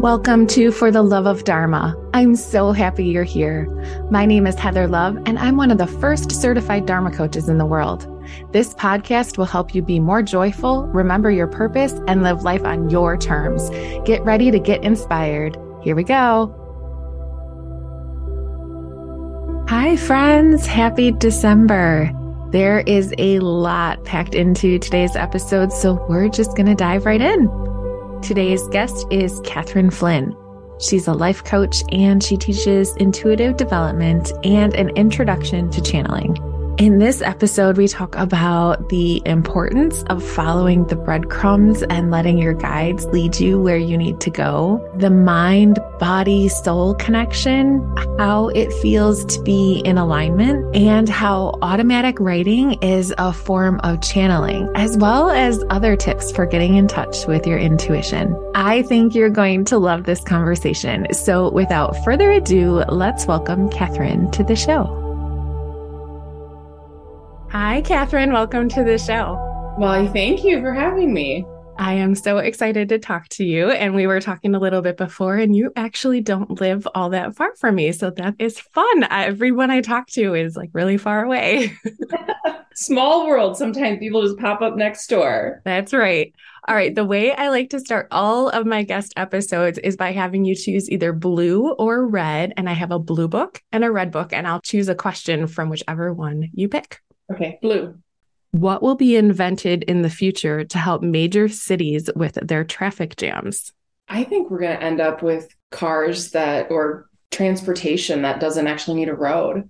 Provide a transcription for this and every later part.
Welcome to For the Love of Dharma. I'm so happy you're here. My name is Heather Love, and I'm one of the first certified Dharma coaches in the world. This podcast will help you be more joyful, remember your purpose, and live life on your terms. Get ready to get inspired. Here we go. Hi, friends. Happy December. There is a lot packed into today's episode, so we're just going to dive right in. Today's guest is Katherine Flynn. She's a life coach and she teaches intuitive development and an introduction to channeling. In this episode, we talk about the importance of following the breadcrumbs and letting your guides lead you where you need to go, the mind, body, soul connection, how it feels to be in alignment, and how automatic writing is a form of channeling, as well as other tips for getting in touch with your intuition. I think you're going to love this conversation. So without further ado, let's welcome Katherine to the show. Hi, Katherine. Welcome to the show. Well, thank you for having me. I am so excited to talk to you. And we were talking a little bit before, and you actually don't live all that far from me. So that is fun. Everyone I talk to is like really far away. Small world. Sometimes people just pop up next door. That's right. All right. The way I like to start all of my guest episodes is by having you choose either blue or red. And I have a blue book and a red book, and I'll choose a question from whichever one you pick. Okay, blue. What will be invented in the future to help major cities with their traffic jams? I think we're going to end up with cars that or transportation that doesn't actually need a road.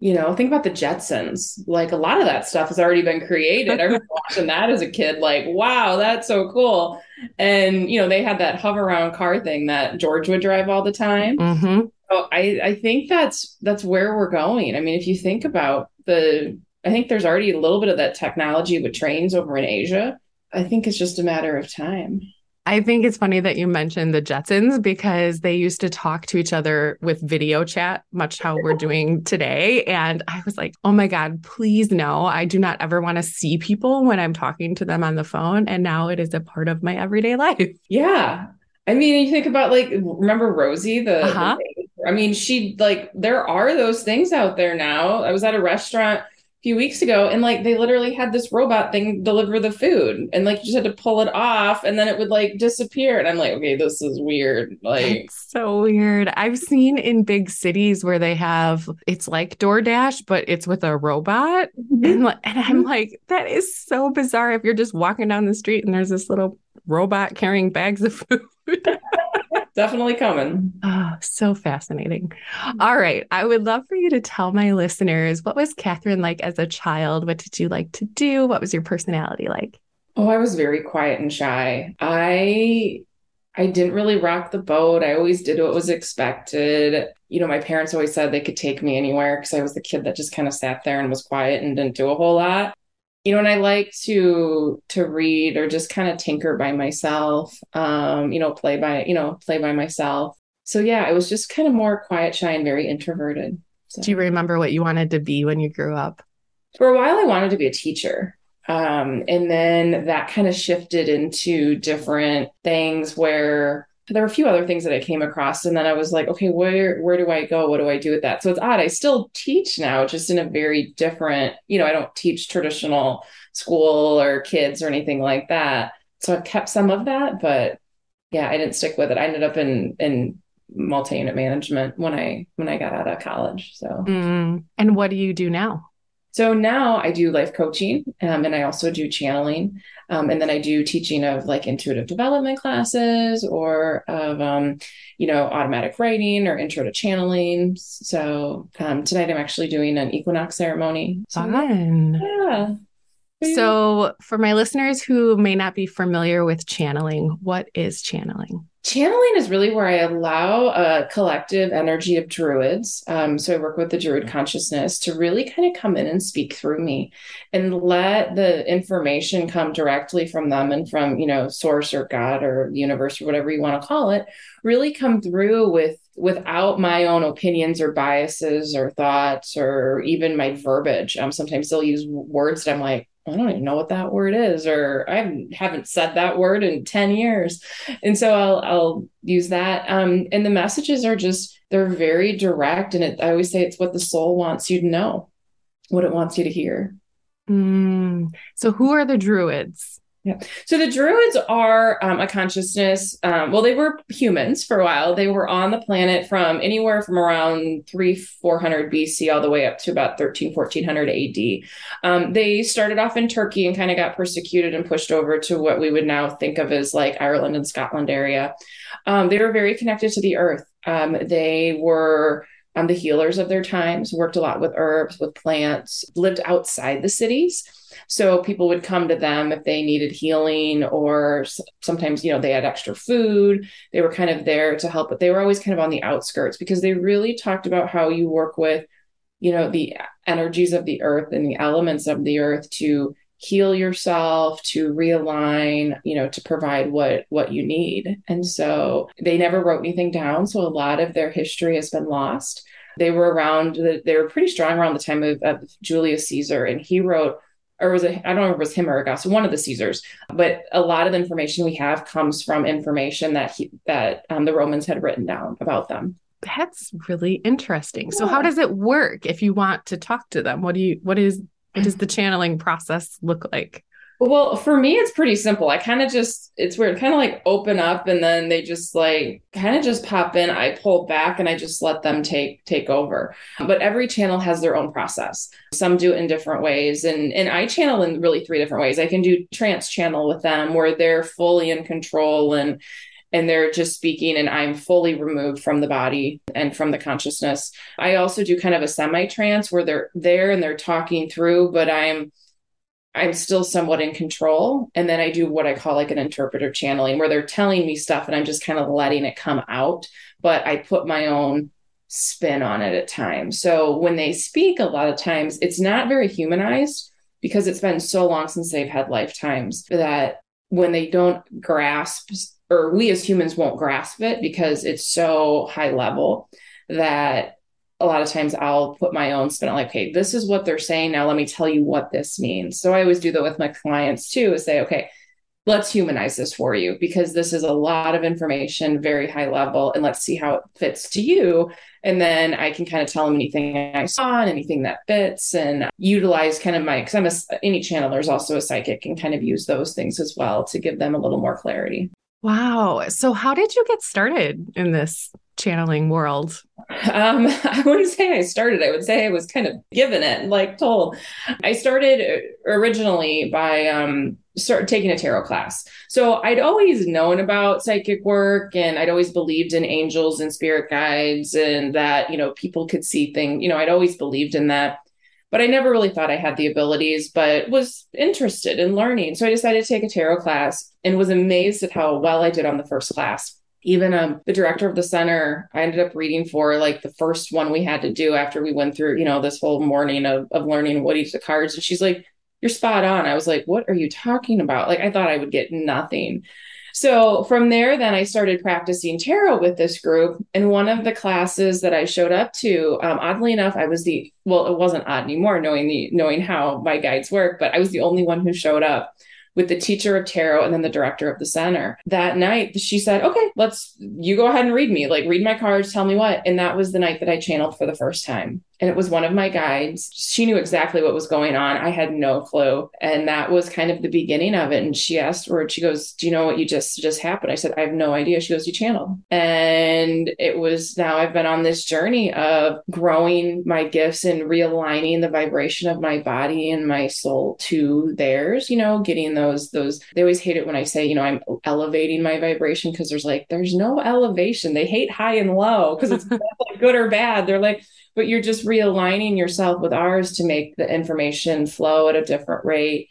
You know, think about the Jetsons. Like a lot of that stuff has already been created. I remember watching that as a kid, like, wow, that's so cool. And, you know, they had that hover around car thing that George would drive all the time. Mm-hmm. So I, I think that's that's where we're going. I mean, if you think about the I think there's already a little bit of that technology with trains over in Asia. I think it's just a matter of time. I think it's funny that you mentioned the Jetsons because they used to talk to each other with video chat, much how we're doing today. And I was like, oh my God, please no. I do not ever want to see people when I'm talking to them on the phone. And now it is a part of my everyday life. Yeah. I mean, you think about like, remember Rosie, the, uh-huh. the I mean, she like, there are those things out there now. I was at a restaurant few weeks ago and like they literally had this robot thing deliver the food and like you just had to pull it off and then it would like disappear and i'm like okay this is weird like it's so weird. I've seen in big cities where they have it's like doordash but it's with a robot mm-hmm. and, and i'm like that is so bizarre if you're just walking down the street and there's this little robot carrying bags of food definitely coming. Oh, so fascinating. All right. I would love for you to tell my listeners what was Katherine like as a child? What did you like to do? What was your personality like? Oh, I was very quiet and shy. I I didn't really rock the boat. I always did what was expected. You know, my parents always said they could take me anywhere because I was the kid that just kind of sat there and was quiet and didn't do a whole lot you know and i like to to read or just kind of tinker by myself um you know play by you know play by myself so yeah i was just kind of more quiet shy and very introverted so. do you remember what you wanted to be when you grew up for a while i wanted to be a teacher um, and then that kind of shifted into different things where there were a few other things that I came across, and then I was like, okay, where where do I go? What do I do with that? So it's odd. I still teach now, just in a very different. You know, I don't teach traditional school or kids or anything like that. So I've kept some of that, but yeah, I didn't stick with it. I ended up in in multi-unit management when I when I got out of college. So, mm. and what do you do now? So now I do life coaching um, and I also do channeling. Um, and then I do teaching of like intuitive development classes or of, um, you know, automatic writing or intro to channeling. So um, tonight I'm actually doing an equinox ceremony. So, Fun. Yeah. So, for my listeners who may not be familiar with channeling, what is channeling? channeling is really where I allow a collective energy of druids. Um, so I work with the druid consciousness to really kind of come in and speak through me and let the information come directly from them and from, you know, source or God or universe or whatever you want to call it, really come through with without my own opinions or biases or thoughts or even my verbiage. Um, sometimes they'll use words that I'm like, I don't even know what that word is, or I haven't said that word in 10 years. And so I'll, I'll use that. Um, and the messages are just, they're very direct. And it, I always say it's what the soul wants you to know, what it wants you to hear. Mm. So who are the druids? Yeah. So the Druids are um, a consciousness. Um, well, they were humans for a while. They were on the planet from anywhere from around three, 400 BC all the way up to about 13, 1400 AD. Um, they started off in Turkey and kind of got persecuted and pushed over to what we would now think of as like Ireland and Scotland area. Um, they were very connected to the earth. Um, they were um, the healers of their times, worked a lot with herbs, with plants, lived outside the cities. So people would come to them if they needed healing, or sometimes, you know, they had extra food. They were kind of there to help, but they were always kind of on the outskirts because they really talked about how you work with, you know, the energies of the earth and the elements of the earth to heal yourself to realign you know to provide what what you need and so they never wrote anything down so a lot of their history has been lost they were around they were pretty strong around the time of, of julius caesar and he wrote or was it, I don't know if it was him or Augustus, one of the Caesars, but a lot of the information we have comes from information that he, that um, the Romans had written down about them. That's really interesting. Yeah. So how does it work if you want to talk to them? What do you, what is, what does the channeling process look like? Well, for me, it's pretty simple. I kind of just, it's weird, kind of like open up and then they just like kind of just pop in. I pull back and I just let them take, take over. But every channel has their own process. Some do it in different ways. And, and I channel in really three different ways. I can do trance channel with them where they're fully in control and, and they're just speaking and I'm fully removed from the body and from the consciousness. I also do kind of a semi trance where they're there and they're talking through, but I'm, I'm still somewhat in control. And then I do what I call like an interpretive channeling where they're telling me stuff and I'm just kind of letting it come out, but I put my own spin on it at times. So when they speak, a lot of times it's not very humanized because it's been so long since they've had lifetimes that when they don't grasp, or we as humans won't grasp it because it's so high level that a lot of times I'll put my own spin on like, okay, this is what they're saying. Now let me tell you what this means. So I always do that with my clients too, is say, okay, let's humanize this for you because this is a lot of information, very high level, and let's see how it fits to you. And then I can kind of tell them anything I saw and anything that fits and utilize kind of my, because I'm a, any channel, there's also a psychic and kind of use those things as well to give them a little more clarity. Wow. So how did you get started in this channeling world? Um, I wouldn't say I started. I would say I was kind of given it, like told. I started originally by um, start taking a tarot class. So I'd always known about psychic work, and I'd always believed in angels and spirit guides, and that you know people could see things. You know, I'd always believed in that but I never really thought I had the abilities, but was interested in learning. So I decided to take a tarot class and was amazed at how well I did on the first class. Even um, the director of the center i ended up reading for like the first one we had to do after we went through you know this whole morning of, of learning what each of the cards and she's like you're spot on. I was like what are you talking about? Like i thought i would get nothing so from there then i started practicing tarot with this group and one of the classes that i showed up to um, oddly enough i was the well it wasn't odd anymore knowing the knowing how my guides work but i was the only one who showed up with the teacher of tarot and then the director of the center. That night, she said, Okay, let's, you go ahead and read me, like read my cards, tell me what. And that was the night that I channeled for the first time and it was one of my guides. She knew exactly what was going on. I had no clue. And that was kind of the beginning of it. And she asked where she goes, Do you know what you just just happened? I said, I have no idea. She goes, You channel. And it was now I've been on this journey of growing my gifts and realigning the vibration of my body and my soul to theirs, you know, getting those, those they always hate it when I say, you know, I'm elevating my vibration because there's like, there's no elevation. They hate high and low because it's like good or bad. They're like, but you're just realigning yourself with ours to make the information flow at a different rate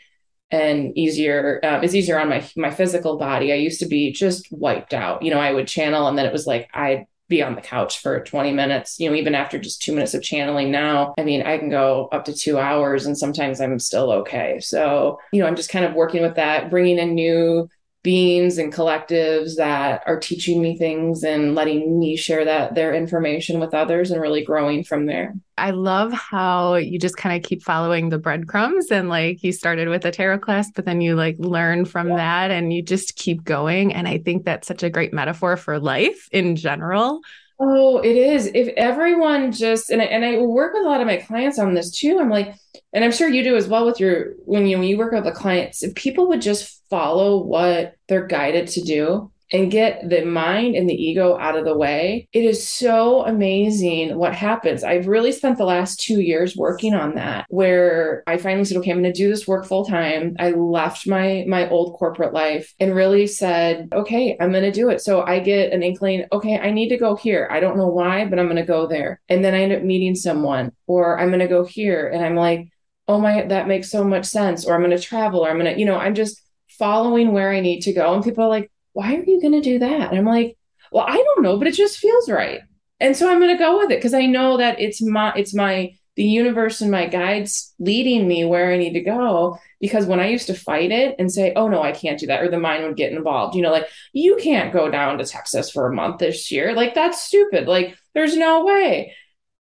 and easier um, it's easier on my my physical body. I used to be just wiped out. You know i would channel and then it was like i'd be on the couch for 20 minutes you know even after just two minutes of channeling now. I mean i can go up to two hours and sometimes i'm still okay. So you know i'm just kind of working with that bringing in new beings and collectives that are teaching me things and letting me share that their information with others and really growing from there. I love how you just kind of keep following the breadcrumbs and like you started with a tarot class, but then you like learn from yeah. that and you just keep going. And I think that's such a great metaphor for life in general. Oh, it is. If everyone just and I, and I work with a lot of my clients on this too. I'm like, and I'm sure you do as well with your when you when you work with the clients. If people would just follow what they're guided to do, and get the mind and the ego out of the way, it is so amazing what happens. I've really spent the last two years working on that, where I finally said, okay, I'm going to do this work full time. I left my my old corporate life and really said, okay, I'm going to do it. So I get an inkling, okay, I need to go here. I don't know why, but I'm going to go there. And then I end up meeting someone, or I'm going to go here, and I'm like, oh my, that makes so much sense. Or I'm going to travel, or I'm going to, you know, I'm just following where I need to go. And people are like, why are you going to do that? And I'm like, well, I don't know, but it just feels right. And so I'm going to go with it because I know that it's my, it's my, the universe and my guides leading me where I need to go. Because when I used to fight it and say, oh no, I can't do that, or the mind would get involved, you know, like, you can't go down to Texas for a month this year. Like, that's stupid. Like, there's no way.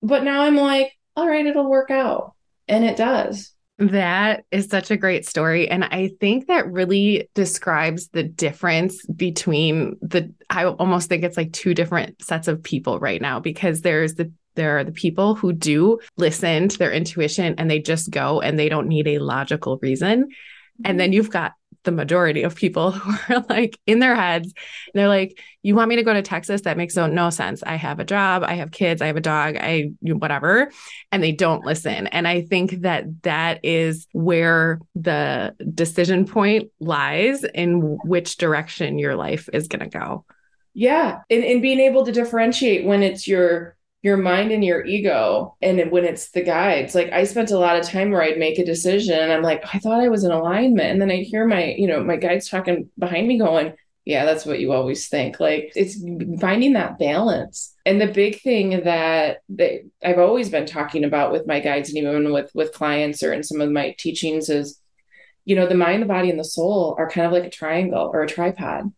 But now I'm like, all right, it'll work out. And it does. That is such a great story. And I think that really describes the difference between the, I almost think it's like two different sets of people right now because there's the, there are the people who do listen to their intuition and they just go and they don't need a logical reason. And then mm-hmm. you've got the majority of people who are like in their heads. they're like, you want me to go to Texas? That makes no, no sense. I have a job, I have kids, I have a dog, I whatever. And they don't listen. And I think that that is where the decision point lies in which direction your life is going to go. Yeah. And, and being able to differentiate when it's your your mind and your ego and when it's the guides like i spent a lot of time where i'd make a decision and i'm like oh, i thought i was in alignment. And then i hear my you know my guides talking behind me going yeah that's what you always think. Like it's finding that balance. And the big thing that, that i've always been talking about with my guides and even with with clients or in some of my teachings is you know the mind the body and the soul are kind of like a triangle or a tripod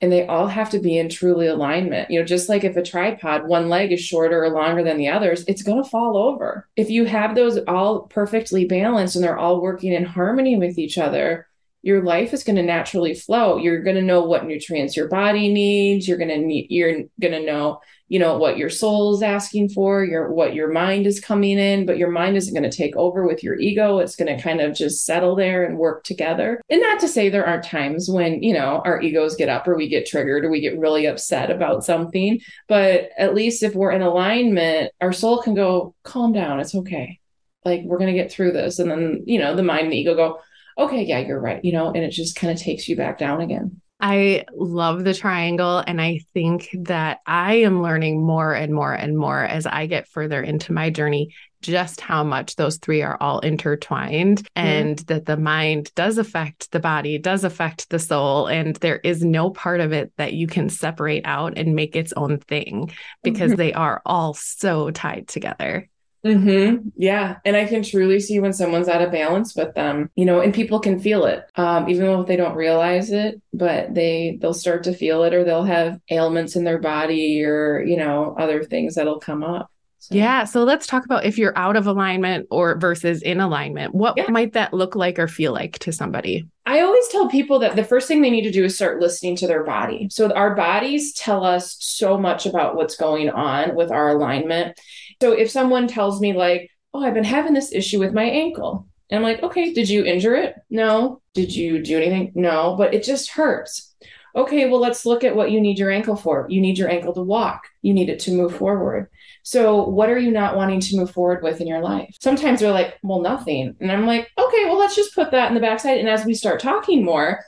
and they all have to be in truly alignment. You know, just like if a tripod, one leg is shorter or longer than the others, it's going to fall over. If you have those all perfectly balanced and they're all working in harmony with each other, your life is going to naturally flow. You're going to know what nutrients your body needs. You're going to need, you're going to know you know what your soul is asking for your what your mind is coming in but your mind isn't going to take over with your ego. It's going to kind of just settle there and work together. And not to say there aren't times when you know our egos get up or we get triggered or we get really upset about something but at least if we're in alignment our soul can go calm down it's okay. Like we're going to get through this. And then you know the mind and the ego go okay yeah you're right you know and it just kind of takes you back down again I love the triangle. And I think that I am learning more and more and more as I get further into my journey, just how much those three are all intertwined mm-hmm. and that the mind does affect the body, does affect the soul. And there is no part of it that you can separate out and make its own thing because mm-hmm. they are all so tied together. Mm-hmm. Yeah. And I can truly see when someone's out of balance with them, you know, and people can feel it, um, even though they don't realize it, but they, they'll start to feel it or they'll have ailments in their body or, you know, other things that'll come up. So. Yeah. So let's talk about if you're out of alignment or versus in alignment. What yeah. might that look like or feel like to somebody? I always tell people that the first thing they need to do is start listening to their body. So our bodies tell us so much about what's going on with our alignment. So if someone tells me, like, oh, I've been having this issue with my ankle, and I'm like, okay, did you injure it? No. Did you do anything? No, but it just hurts. Okay, well, let's look at what you need your ankle for. You need your ankle to walk, you need it to move forward. So, what are you not wanting to move forward with in your life? Sometimes they're like, well, nothing. And I'm like, okay, well, let's just put that in the backside. And as we start talking more,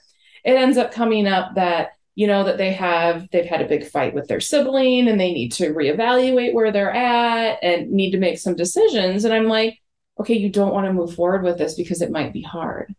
it ends up coming up that you know that they have they've had a big fight with their sibling and they need to reevaluate where they're at and need to make some decisions and i'm like okay you don't want to move forward with this because it might be hard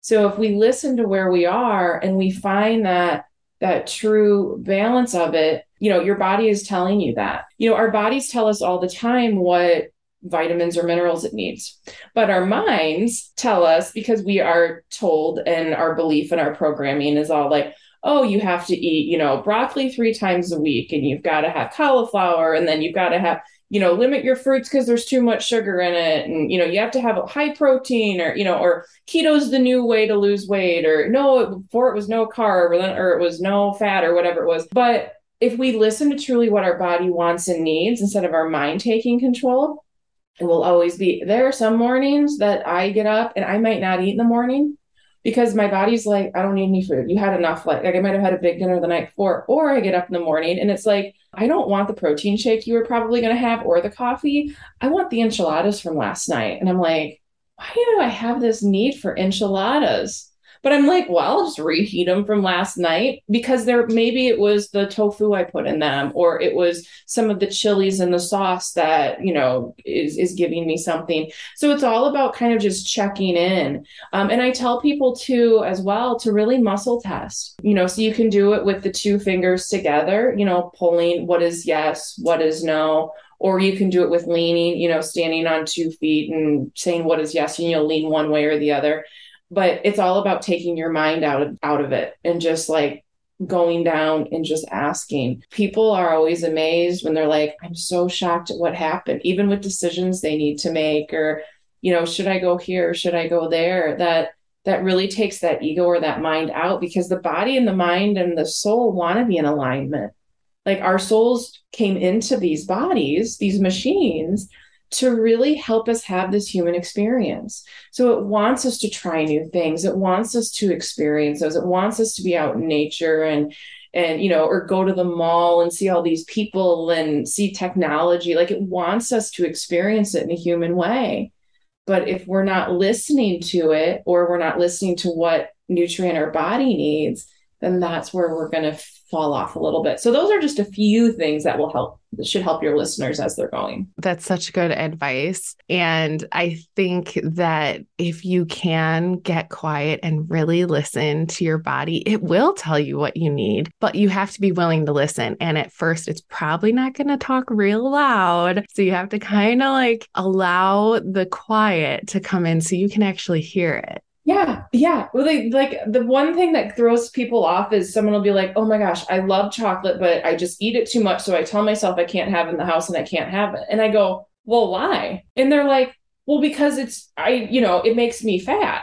so if we listen to where we are and we find that that true balance of it you know your body is telling you that you know our bodies tell us all the time what vitamins or minerals it needs. But our minds tell us because we are told and our belief and our programming is all like, oh, you have to eat, you know, broccoli three times a week and you've got to have cauliflower and then you've got to have, you know, limit your fruits because there's too much sugar in it. And, you know, you have to have a high protein or, you know, or keto's the new way to lose weight or no, before it was no carb or, then, or it was no fat or whatever it was. But if we listen to truly what our body wants and needs instead of our mind taking control, it will always be. There are some mornings that I get up and I might not eat in the morning because my body's like, I don't need any food. You had enough. Like, like I might have had a big dinner the night before, or I get up in the morning and it's like, I don't want the protein shake you were probably going to have or the coffee. I want the enchiladas from last night. And I'm like, why do I have this need for enchiladas? But I'm like, well, I'll just reheat them from last night because there maybe it was the tofu I put in them, or it was some of the chilies and the sauce that you know is is giving me something. So it's all about kind of just checking in. Um, and I tell people too as well to really muscle test. You know, so you can do it with the two fingers together. You know, pulling what is yes, what is no or you can do it with leaning, you know, standing on two feet and saying what is yes, and you'll lean one way or the other but it's all about taking your mind out of out of it and just like going down and just asking. People are always amazed when they're like, I'm so shocked at what happened, even with decisions they need to make, or, you know, should I go here? Or should I go there? That that really takes that ego or that mind out because the body and the mind and the soul want to be in alignment. Like our souls came into these bodies, these machines, to really help us have this human experience. So it wants us to try new things. It wants us to experience those. It wants us to be out in nature and and you know or go to the mall and see all these people and see technology like it wants us to experience it in a human way but if we're not listening to it or we're not listening to what nutrient our body needs then that's where we're going to fall off a little bit. So those are just a few things that will help that should help your listeners as they're going. That's such good advice. And I think that if you can get quiet and really listen to your body, it will tell you what you need, but you have to be willing to listen. And at first, it's probably not going to talk real loud. So you have to kind of like allow the quiet to come in so you can actually hear it. Yeah, yeah. Well, like the one thing that throws people off is someone will be like, "Oh my gosh, I love chocolate, but I just eat it too much, so I tell myself I can't have it in the house and I can't have it." And I go, "Well, why?" And they're like, "Well, because it's I, you know, it makes me fat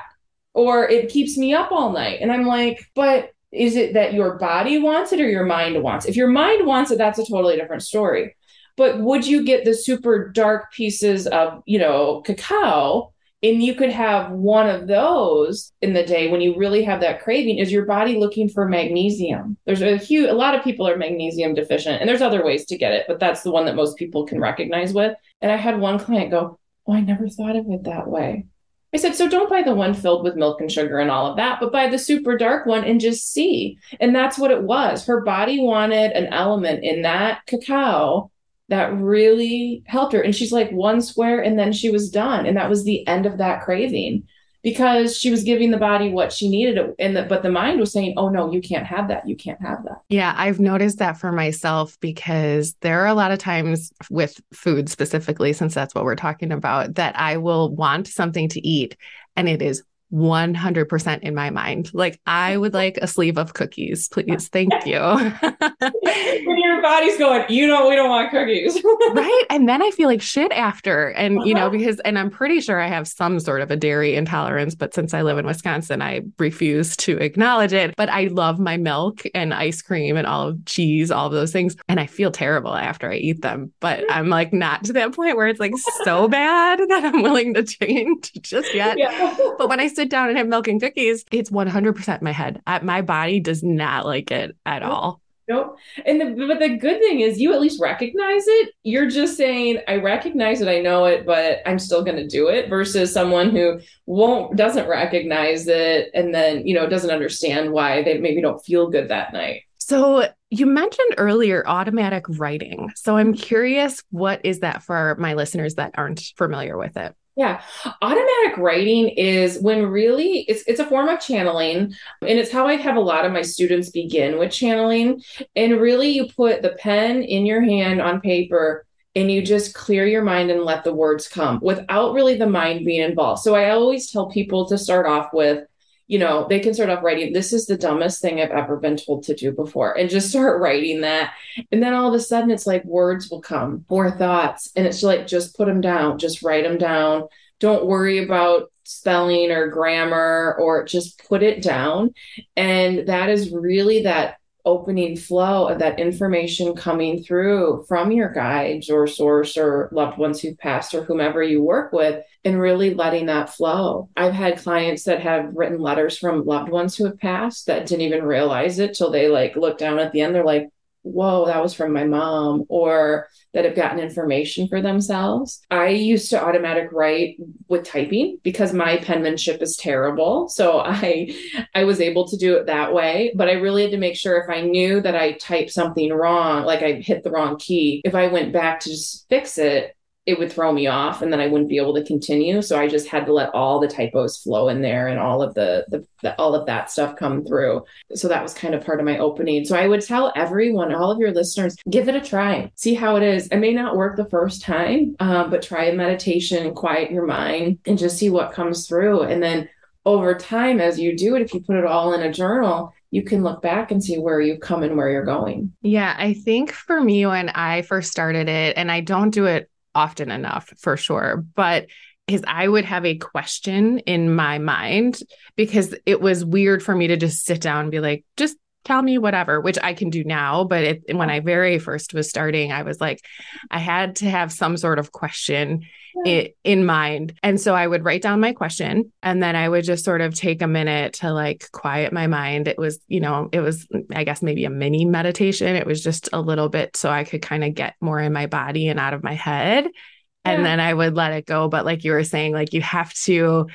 or it keeps me up all night." And I'm like, "But is it that your body wants it or your mind wants it? If your mind wants it, that's a totally different story. But would you get the super dark pieces of, you know, cacao and you could have one of those in the day when you really have that craving is your body looking for magnesium there's a huge a lot of people are magnesium deficient and there's other ways to get it but that's the one that most people can recognize with and i had one client go oh i never thought of it that way I said, so don't buy the one filled with milk and sugar and all of that, but buy the super dark one and just see. And that's what it was. Her body wanted an element in that cacao that really helped her. And she's like one square and then she was done. And that was the end of that craving because she was giving the body what she needed and the, but the mind was saying oh no you can't have that you can't have that yeah i've noticed that for myself because there are a lot of times with food specifically since that's what we're talking about that i will want something to eat and it is 100% in my mind. Like, I would like a sleeve of cookies, please. Thank you. your body's going, you know, we don't want cookies. right. And then I feel like shit after. And, uh-huh. you know, uh-huh. because, and I'm pretty sure I have some sort of a dairy intolerance, but since I live in Wisconsin, I refuse to acknowledge it. But I love my milk and ice cream and all of cheese, all of those things. And I feel terrible after I eat them. But I'm like not to that point where it's like so bad that I'm willing to change just yet. Yeah. But when I sit down and have milk and cookies, it's 100% my head. I, my body does not like it at nope. all. Nope. And the, but the good thing is you at least recognize it. You're just saying, I recognize it, I know it, but I'm still going to do it versus someone who won't, doesn't recognize it and then, you know, doesn't understand why they maybe don't feel good that night. So you mentioned earlier automatic writing. So I'm curious, what is that for my listeners that aren't familiar with it? Yeah. Automatic writing is when really it's it's a form of channeling and it's how I have a lot of my students begin with channeling and really you put the pen in your hand on paper and you just clear your mind and let the words come without really the mind being involved. So I always tell people to start off with you know, they can start off writing, this is the dumbest thing I've ever been told to do before, and just start writing that. And then all of a sudden, it's like words will come or thoughts. And it's like, just put them down, just write them down. Don't worry about spelling or grammar or just put it down. And that is really that opening flow of that information coming through from your guides or source or loved ones who've passed or whomever you work with and really letting that flow. I've had clients that have written letters from loved ones who have passed that didn't even realize it till they like look down at the end. They're like, whoa, that was from my mom, or that have gotten information for themselves. I used to automatic write with typing because my penmanship is terrible. So I I was able to do it that way, but I really had to make sure if I knew that I typed something wrong, like I hit the wrong key, if I went back to just fix it, it would throw me off and then I wouldn't be able to continue. So I just had to let all the typos flow in there and all of the, the, the, all of that stuff come through. So that was kind of part of my opening. So I would tell everyone, all of your listeners, give it a try, see how it is. It may not work the first time, um, but try a meditation, and quiet your mind, and just see what comes through. And then over time, as you do it, if you put it all in a journal, you can look back and see where you've come and where you're going. Yeah, I think for me, when I first started it, and I don't do it often enough for sure. But is I would have a question in my mind because it was weird for me to just sit down and be like, just tell me whatever, which I can do now. But it, when I very first was starting, I was like, I had to have some sort of question in, in mind. And so I would write down my question and then I would just sort of take a minute to like quiet my mind. It was, you know, it was, I guess, maybe a mini meditation. It was just a little bit so I could kind of get more in my body and out of my head. Yeah. And then I would let it go. But like you were saying, like you have to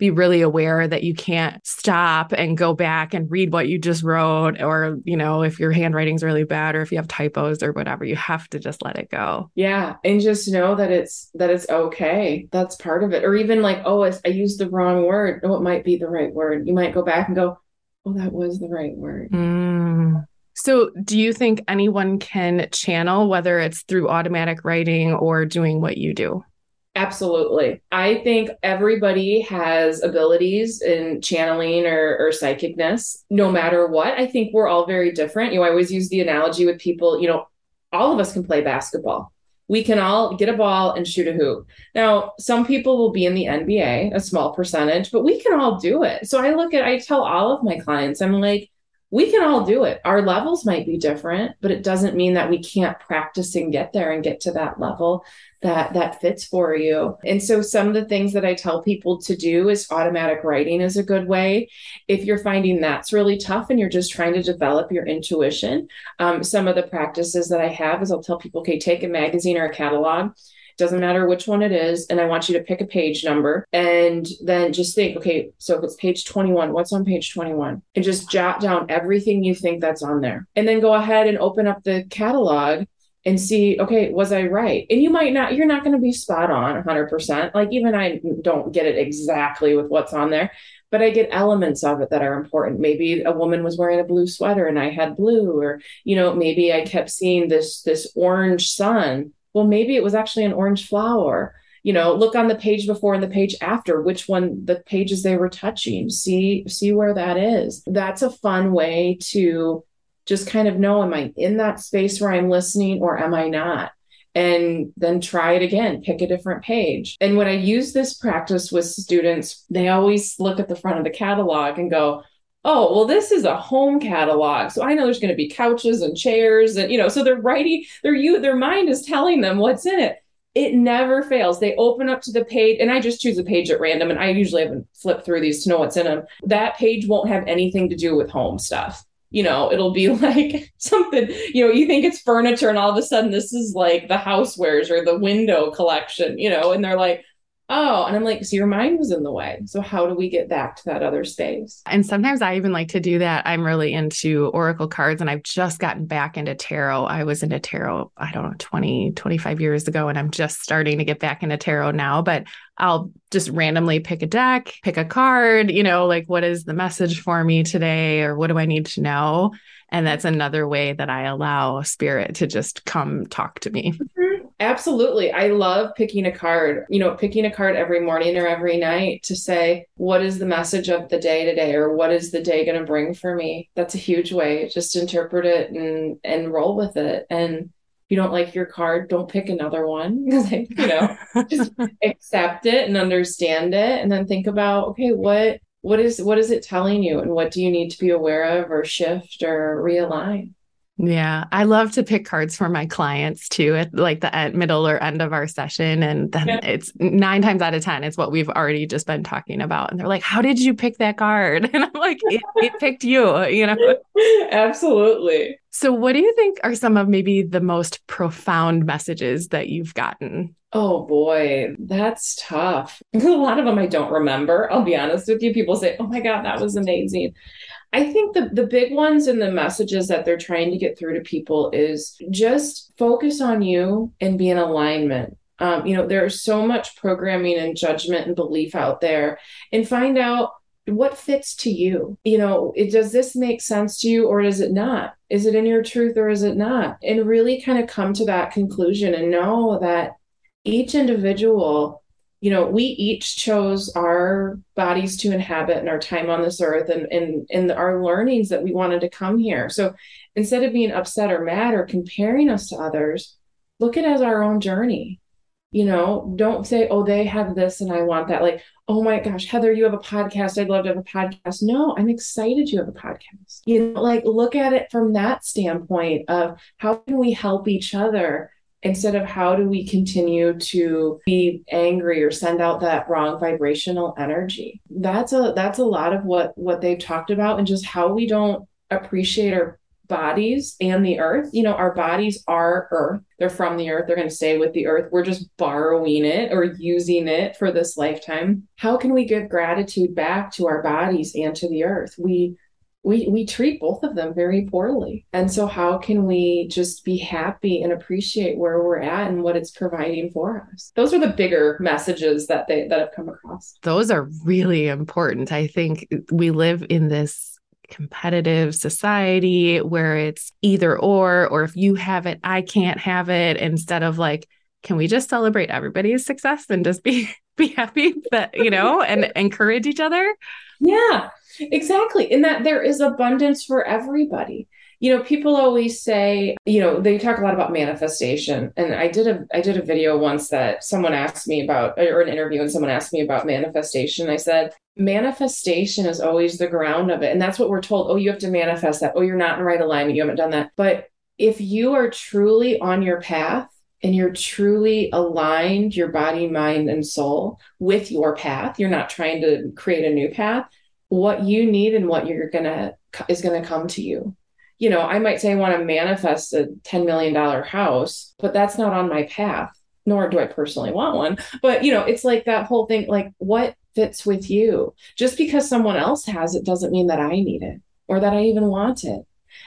be really aware that you can't stop and go back and read what you just wrote or you know if your handwriting's really bad or if you have typos or whatever you have to just let it go. Yeah and just know that it's that it's okay. That's part of it. Or even like oh i used the wrong word. Oh it might be the right word. You might go back and go oh that was the right word. Mm. So, do you think anyone can channel, whether it's through automatic writing or doing what you do? Absolutely. I think everybody has abilities in channeling or, or psychicness, no matter what. I think we're all very different. You know, I always use the analogy with people, you know, all of us can play basketball. We can all get a ball and shoot a hoop. Now, some people will be in the NBA, a small percentage, but we can all do it. So I look at, I tell all of my clients, I'm like, we can all do it. Our levels might be different, but it doesn't mean that we can't practice and get there and get to that level that that fits for you. And so some of the things that I tell people to do is automatic writing is a good way. If you're finding that's really tough and you're just trying to develop your intuition, um, some of the practices that I have is I'll tell people, okay, take a magazine or a catalog doesn't matter which one it is and i want you to pick a page number and then just think okay so if it's page 21 what's on page 21 and just jot down everything you think that's on there. And then go ahead and open up the catalog and see okay was i right? And you might not you're not going to be spot on 100% like even i don't get it exactly with what's on there but I get elements of it that are important. Maybe a woman was wearing a blue sweater and I had blue, or you know, maybe I kept seeing this this orange sun well maybe it was actually an orange flower. You know look on the page before and the page after which one the pages they were touching. See see where that is. That's a fun way to just kind of know am i in that space where i'm listening or am i not? And then try it again pick a different page. And when i use this practice with students they always look at the front of the catalog and go oh well this is a home catalog. So i know there's going to be couches and chairs and you know so they're writing their you their mind is telling them what's in it. It never fails. They open up to the page and i just choose a page at random and i usually haven't flipped through these to know what's in them that page won't have anything to do with home stuff. You know it'll be like something you know you think it's furniture and all of a sudden this is like the housewares or the window collection you know and they're like oh and i'm like so your mind was in the way. So how do we get back to that other space? And sometimes i even like to do that. I'm really into oracle cards and i've just gotten back into tarot. I was into tarot i don't know 20 25 years ago and i'm just starting to get back into tarot now. But i'll just randomly pick a deck pick a card you know like what is the message for me today or what do i need to know? And that's another way that i allow spirit to just come talk to me. Mm-hmm Absolutely. I love picking a card, you know, picking a card every morning or every night to say, what is the message of the day today or what is the day going to bring for me? That's a huge way. Just interpret it and and roll with it. And if you don't like your card, don't pick another one. like, you know, just accept it and understand it and then think about, okay, what what is what is it telling you and what do you need to be aware of or shift or realign? Yeah, I love to pick cards for my clients too at like the end, middle or end of our session. And then yeah. it's nine times out of 10, it's what we've already just been talking about. And they're like, How did you pick that card? And I'm like, It, it picked you, uh, you know? Absolutely. So, what do you think are some of maybe the most profound messages that you've gotten? Oh boy, that's tough. A lot of them I don't remember. I'll be honest with you. People say, Oh my God, that was amazing. I think the the big ones and the messages that they're trying to get through to people is just focus on you and be in alignment. Um, you know, there's so much programming and judgment and belief out there, and find out what fits to you. You know, it, does this make sense to you or does it not? Is it in your truth or is it not? And really kind of come to that conclusion and know that each individual you know, we each chose our bodies to inhabit and our time on this earth and, and, and our learnings that we wanted to come here. So instead of being upset or mad or comparing us to others, look at it as our own journey. You know, don't say, oh, they have this and I want that. Like, oh my gosh, Heather, you have a podcast. I'd love to have a podcast. No, I'm excited you have a podcast. You know, like look at it from that standpoint of how can we help each other instead of how do we continue to be angry or send out that wrong vibrational energy. That's a that's a lot of what what they've talked about and just how we don't appreciate our bodies and the earth. You know our bodies are earth. They're from the earth. They're going to stay with the earth. We're just borrowing it or using it for this lifetime. How can we give gratitude back to our bodies and to the earth? We we we treat both of them very poorly. And so how can we just be happy and appreciate where we're at and what it's providing for us? Those are the bigger messages that they that have come across. Those are really important. I think we live in this competitive society where it's either or or if you have it i can't have it instead of like can we just celebrate everybody's success and just be be happy that you know and encourage each other? Yeah Exactly. In that there is abundance for everybody. You know, people always say, you know, they talk a lot about manifestation. And I did a I did a video once that someone asked me about or an interview and someone asked me about manifestation. I said, manifestation is always the ground of it. And that's what we're told. Oh, you have to manifest that. Oh, you're not in right alignment. You haven't done that. But if you are truly on your path and you're truly aligned your body, mind, and soul with your path, you're not trying to create a new path, what you need and what you're gonna is gonna come to you. You know i might say i want to manifest a $10 million house but that's not on my path nor do i personally want one. But you know it's like that whole thing like what fits with you? Just because someone else has it doesn't mean that i need it or that i even want it.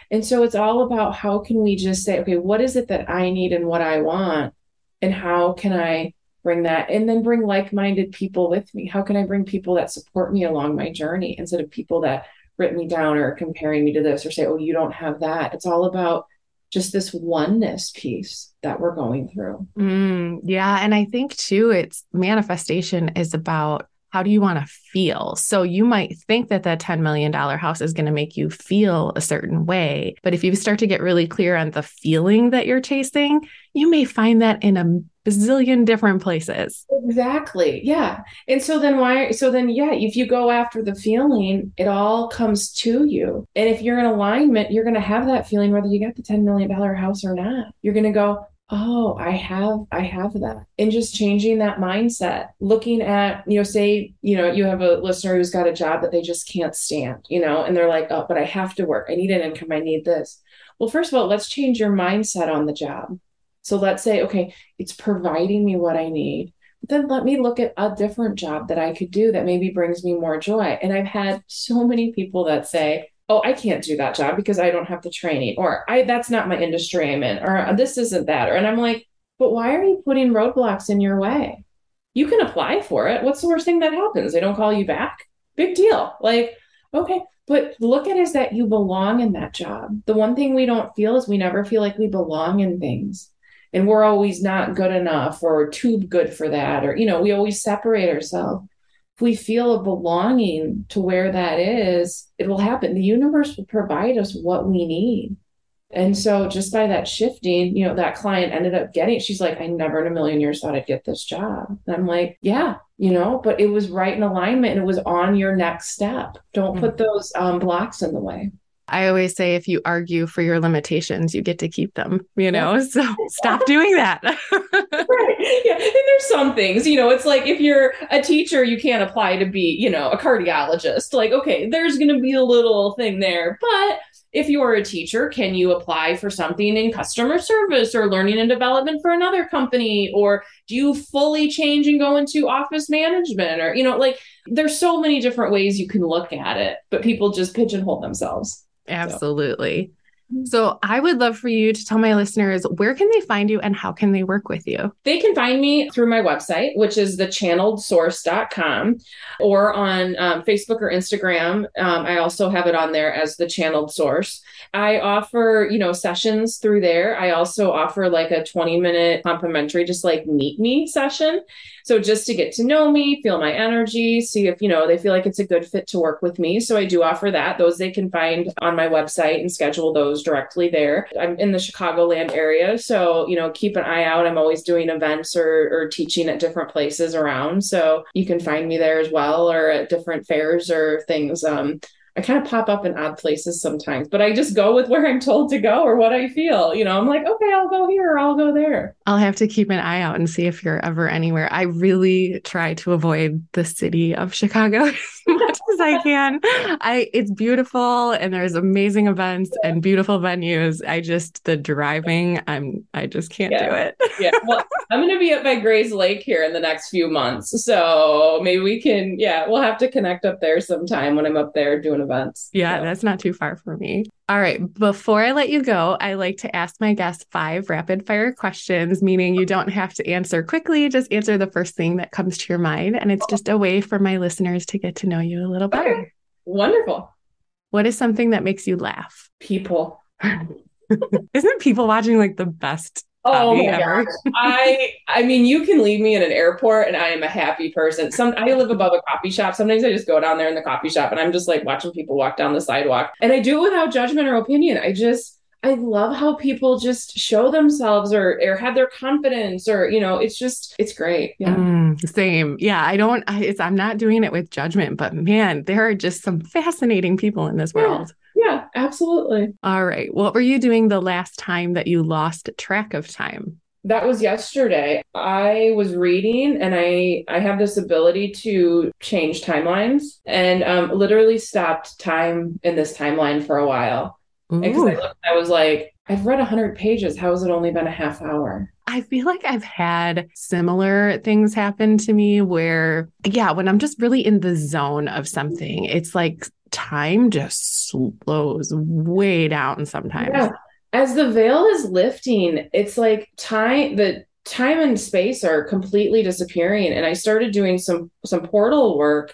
And so it's all about how can we just say okay what is it that i need and what i want? And how can i bring that and then bring like-minded people with me. How can i bring people that support me along my journey instead of people that rip me down or comparing me to this or say oh you don't have that. It's all about just this oneness piece that we're going through. Mm, yeah and i think too it's manifestation is about how do you want to feel? So you might think that that $10 million house is going to make you feel a certain way. But if you start to get really clear on the feeling that you're chasing, you may find that in a bazillion different places. Exactly. Yeah. And so then why so then yeah, if you go after the feeling, it all comes to you. And if you're in alignment, you're going to have that feeling whether you got the 10 million dollar house or not. You're going to go, "Oh, I have I have that." And just changing that mindset. Looking at, you know, say, you know, you have a listener who's got a job that they just can't stand, you know, and they're like, "Oh, but I have to work. I need an income. I need this." Well, first of all, let's change your mindset on the job so let's say, okay, it's providing me what I need. Then let me look at a different job that I could do that maybe brings me more joy. And I've had so many people that say, oh, I can't do that job because I don't have the training, or I that's not my industry I'm in, or this isn't that. Or and I'm like, but why are you putting roadblocks in your way? You can apply for it. What's the worst thing that happens? They don't call you back. Big deal. Like, okay, but look at it as that you belong in that job. The one thing we don't feel is we never feel like we belong in things. and we're always not good enough or too good for that or you know we always separate ourselves if we feel a belonging to where that is it will happen the universe will provide us what we need and so just by that shifting, you know, that client ended up getting, she's like, I never in a million years thought I'd get this job. And I'm like, yeah, you know, but it was right in alignment and it was on your next step. Don't put mm. those um, blocks in the way. I always say if you argue for your limitations, you get to keep them, you know? Yeah. So stop doing that. right. Yeah. And there's some things, you know, it's like if you're a teacher, you can't apply to be, you know, a cardiologist. Like, okay, there's going to be a little thing there, but if you're a teacher, can you apply for something in customer service or learning and development for another company? Or do you fully change and go into office management? Or, you know, like there's so many different ways you can look at it, but people just pigeonhole themselves. Absolutely. So. So I would love for you to tell my listeners where can they find you and how can they work with you? They can find me through my website, which is thechanneledsource.com or on um, Facebook or Instagram. Um, I also have it on there as the channeled source. I offer, you know, sessions through there. I also offer like a 20 minute complimentary, just like meet me session. So just to get to know me, feel my energy, see if, you know, they feel like it's a good fit to work with me. So I do offer that. Those they can find on my website and schedule those directly there. I'm in the Chicagoland area. So, you know, keep an eye out. I'm always doing events or, or teaching at different places around. So you can find me there as well or at different fairs or things. Um, I kind of pop up in odd places sometimes, but I just go with where I'm told to go or what I feel. You know, I'm like, okay, I'll go here or I'll go there. I'll have to keep an eye out and see if you're ever anywhere. I really try to avoid the city of Chicago as much as I can. I it's beautiful and there's amazing events and beautiful venues. I just the driving, I'm I just can't yeah. do it. yeah. Well, I'm gonna be up by Grayslake here in the next few months. So maybe we can, yeah, we'll have to connect up there sometime when I'm up there doing events. Yeah, so. that's not too far for me. All right. Before I let you go, I like to ask my guests five rapid fire questions, meaning you don't have to answer quickly. Just answer the first thing that comes to your mind. And it's just a way for my listeners to get to know you a little better. Okay. Wonderful. What is something that makes you laugh? People. Isn't people watching like the best Oh my ever. gosh. I I mean you can leave me in an airport and I am a happy person. Some I live above a coffee shop. Sometimes I just go down there in the coffee shop and I'm just like watching people walk down the sidewalk. And I do it without judgment or opinion. I just I love how people just show themselves or or have their confidence or you know it's just it's great. Yeah. Mm, same. Yeah, I don't I, it's I'm not doing it with judgment, but man, there are just some fascinating people in this world. Yeah. Absolutely. All right. What were you doing the last time that you lost track of time? That was yesterday. I was reading and I I have this ability to change timelines and um, literally stopped time in this timeline for a while. Because I, looked, I was like, I've read 100 pages. How has it only been a half hour? I feel like I've had similar things happen to me where, yeah, when I'm just really in the zone of something, it's like time just slows way down sometimes. Yeah. As the veil is lifting, it's like time the time and space are completely disappearing. And I started doing some some portal work.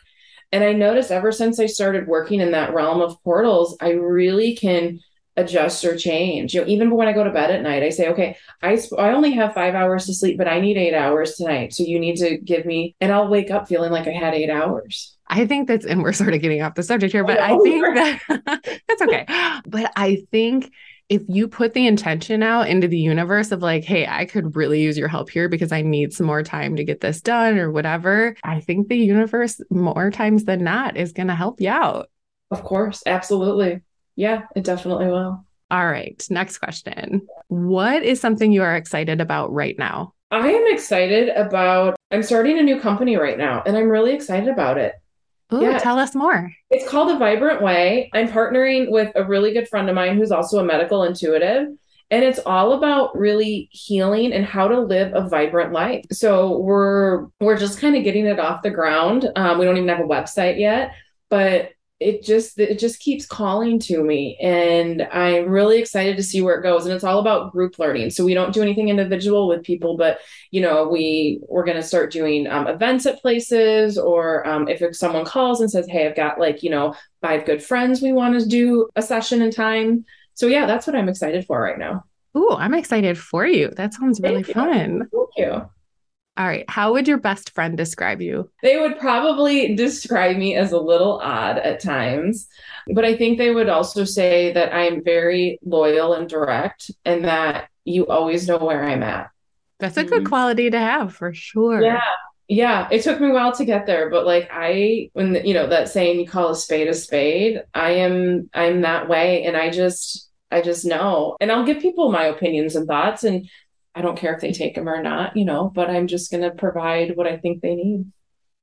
And I noticed ever since I started working in that realm of portals, I really can adjust or change. You know, even when I go to bed at night, I say, okay, I sp- I only have five hours to sleep, but I need eight hours tonight. So you need to give me, and I'll wake up feeling like I had eight hours. I think that's, and we're sort of getting off the subject here, but I, I think that that's okay. But I think if you put the intention out into the universe of like, hey, I could really use your help here because I need some more time to get this done or whatever, I think the universe more times than not is going to help you out. Of course. Absolutely. Yeah, it definitely will. All right. Next question. What is something you are excited about right now? I am excited about, I'm starting a new company right now and I'm really excited about it. Ooh, yeah. tell us more. It's called A Vibrant Way. I'm partnering with a really good friend of mine who's also a medical intuitive. And it's all about really healing and how to live a vibrant life. So we're we're just kind of getting it off the ground. Um, we don't even have a website yet, but it just it just keeps calling to me and i'm really excited to see where it goes and it's all about group learning so we don't do anything individual with people but you know we we're going to start doing um, events at places or um, if someone calls and says hey i've got like you know five good friends we want to do a session in time so yeah that's what i'm excited for right now Ooh, I'm excited for you. That sounds really Thank fun. Thank you. All right. How would your best friend describe you? They would probably describe me as a little odd at times, but I think they would also say that I'm very loyal and direct and that you always know where I'm at. That's a good Mhm. quality to have for sure. Yeah. Yeah, it took me a while to get there, but like I when the, you know that saying you call a spade a spade, I am I'm that way and I just I just know. And I'll give people my opinions and thoughts and I don't care if they take them or not, you know, but I'm just going to provide what I think they need.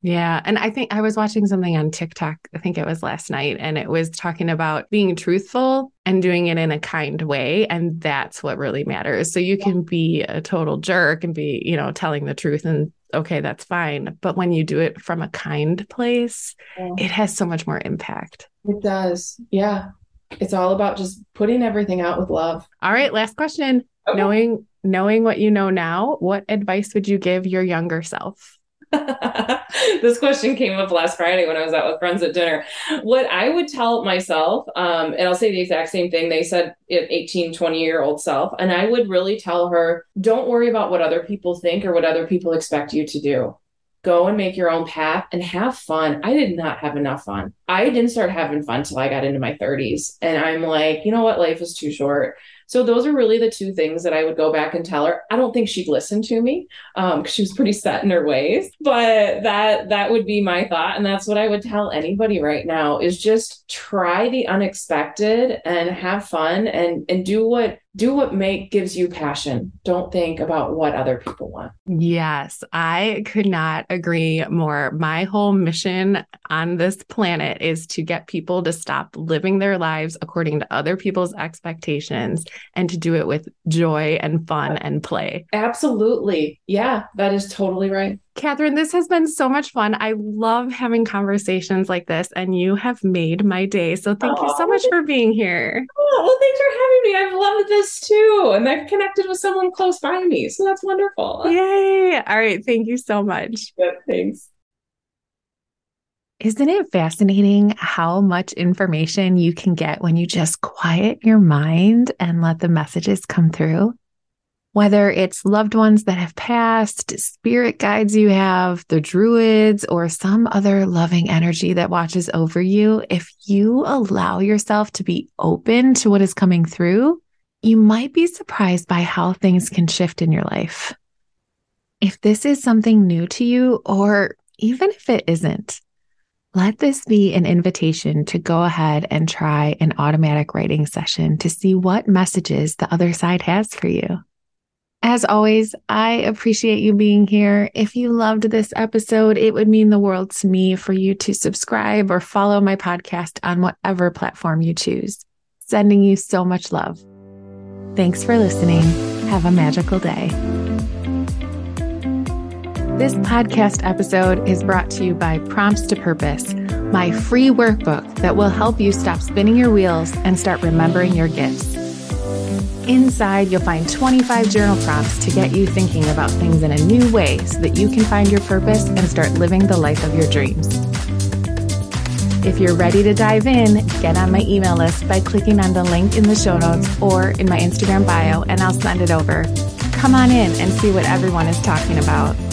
Yeah. And I think I was watching something on TikTok, I think it was last night, and it was talking about being truthful and doing it in a kind way. And that's what really matters. So you can be a total jerk and be, you know, telling the truth and okay, that's fine. But when you do it from a kind place, it has so much more impact. It does. Yeah. It's all about just putting everything out with love. All right, last question. Okay. Knowing knowing what you know now, what advice would you give your younger self? this question came up last Friday when I was out with friends at dinner. What I would tell myself, um, and I'll say the exact same thing they said at 18, 20 year old self, and I would really tell her don't worry about what other people think or what other people expect you to do. Go and make your own path and have fun. I did not have enough fun. I didn't start having fun till I got into my 30s. And I'm like, you know what? Life is too short. So those are really the two things that I would go back and tell her. I don't think she'd listen to me um because she was pretty set in her ways but that that would be my thought and that's what i would tell anybody right now is just try the unexpected and have fun and and do what do what make gives you passion. Don't think about what other people want. Yes, I could not agree more. My whole mission on this planet is to get people to stop living their lives according to other people's expectations and to do it with joy and fun and play. absolutely. Yeah that is totally right Katherine, this has been so much fun. I love having conversations like this, and you have made my day. So thank you so Oh, much for being here. oh, well thanks for having me i've loved this too and i've connected with someone close by me so that's wonderful Yay. All right. Thank you so much. Good, thanks Isn't it fascinating how much information you can get when you just quiet your mind and let the messages come through? Whether it's loved ones that have passed, spirit guides you have, the druids, or some other loving energy that watches over you, if you allow yourself to be open to what is coming through, you might be surprised by how things can shift in your life. If this is something new to you, or even if it isn't, let this be an invitation to go ahead and try an automatic writing session to see what messages the other side has for you. As always, I appreciate you being here. If you loved this episode, it would mean the world to me for you to subscribe or follow my podcast on whatever platform you choose. Sending you so much love. Thanks for listening. Have a magical day. This podcast episode is brought to you by Prompts to Purpose, my free workbook that will help you stop spinning your wheels and start remembering your gifts. Inside, you'll find 25 journal prompts to get you thinking about things in a new way so that you can find your purpose and start living the life of your dreams. If you're ready to dive in, get on my email list by clicking on the link in the show notes or in my Instagram bio, and I'll send it over. Come on in and see what everyone is talking about.